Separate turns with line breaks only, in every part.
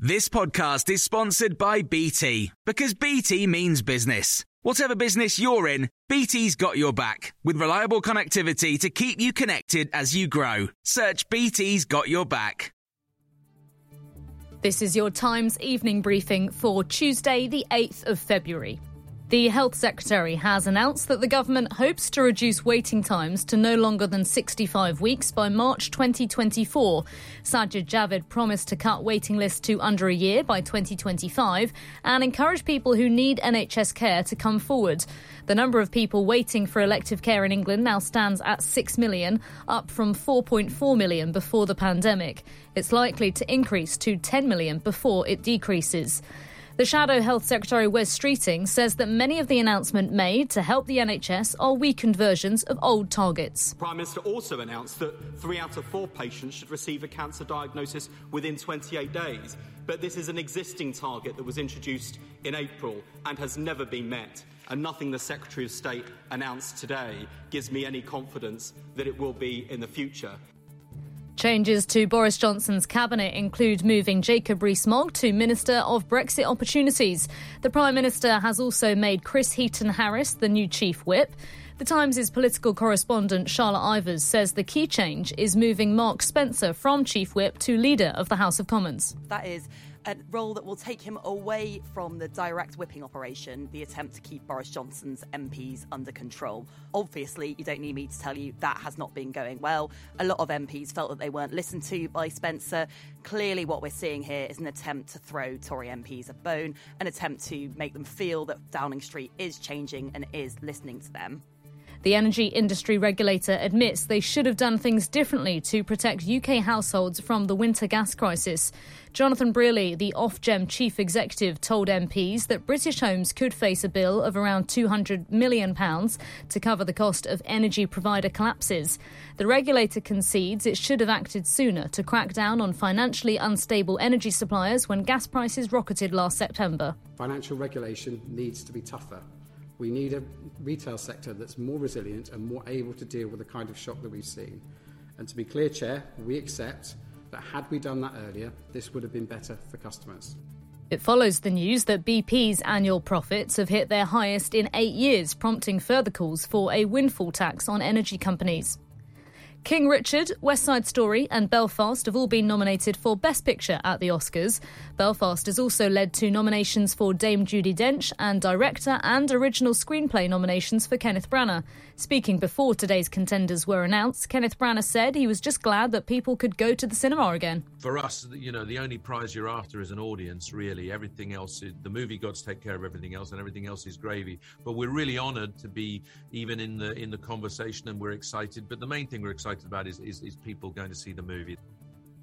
This podcast is sponsored by BT because BT means business. Whatever business you're in, BT's got your back with reliable connectivity to keep you connected as you grow. Search BT's got your back.
This is your Times evening briefing for Tuesday, the 8th of February. The Health Secretary has announced that the government hopes to reduce waiting times to no longer than 65 weeks by March 2024. Sajid Javid promised to cut waiting lists to under a year by 2025 and encourage people who need NHS care to come forward. The number of people waiting for elective care in England now stands at 6 million, up from 4.4 million before the pandemic. It's likely to increase to 10 million before it decreases. The Shadow Health Secretary Wes Streeting says that many of the announcements made to help the NHS are weakened versions of old targets.
Prime Minister also announced that three out of four patients should receive a cancer diagnosis within 28 days. But this is an existing target that was introduced in April and has never been met. And nothing the Secretary of State announced today gives me any confidence that it will be in the future.
Changes to Boris Johnson's cabinet include moving Jacob Rees-Mogg to Minister of Brexit Opportunities. The Prime Minister has also made Chris Heaton-Harris the new Chief Whip. The Times' political correspondent Charlotte Ivers says the key change is moving Mark Spencer from Chief Whip to Leader of the House of Commons.
That is a role that will take him away from the direct whipping operation, the attempt to keep Boris Johnson's MPs under control. Obviously, you don't need me to tell you that has not been going well. A lot of MPs felt that they weren't listened to by Spencer. Clearly, what we're seeing here is an attempt to throw Tory MPs a bone, an attempt to make them feel that Downing Street is changing and is listening to them.
The energy industry regulator admits they should have done things differently to protect UK households from the winter gas crisis. Jonathan Brearley, the Ofgem chief executive, told MPs that British homes could face a bill of around £200 million to cover the cost of energy provider collapses. The regulator concedes it should have acted sooner to crack down on financially unstable energy suppliers when gas prices rocketed last September.
Financial regulation needs to be tougher. We need a retail sector that's more resilient and more able to deal with the kind of shock that we've seen. And to be clear, Chair, we accept that had we done that earlier, this would have been better for customers.
It follows the news that BP's annual profits have hit their highest in eight years, prompting further calls for a windfall tax on energy companies. King Richard, West Side Story, and Belfast have all been nominated for Best Picture at the Oscars. Belfast has also led to nominations for Dame Judi Dench and director and original screenplay nominations for Kenneth Branagh. Speaking before today's contenders were announced, Kenneth Branagh said he was just glad that people could go to the cinema again.
For us, you know, the only prize you're after is an audience, really. Everything else, is, the movie gods take care of everything else, and everything else is gravy. But we're really honoured to be even in the in the conversation, and we're excited. But the main thing we're excited about is, is, is people going to see the movie.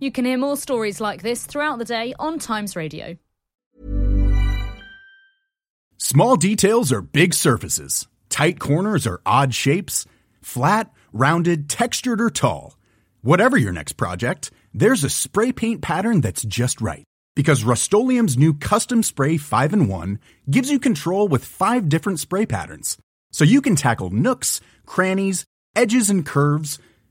You can hear more stories like this throughout the day on Times Radio.
Small details are big surfaces, tight corners are odd shapes, flat, rounded, textured, or tall. Whatever your next project, there's a spray paint pattern that's just right. Because Rust-Oleum Custom Spray 5 and 1 gives you control with five different spray patterns. So you can tackle nooks, crannies, edges, and curves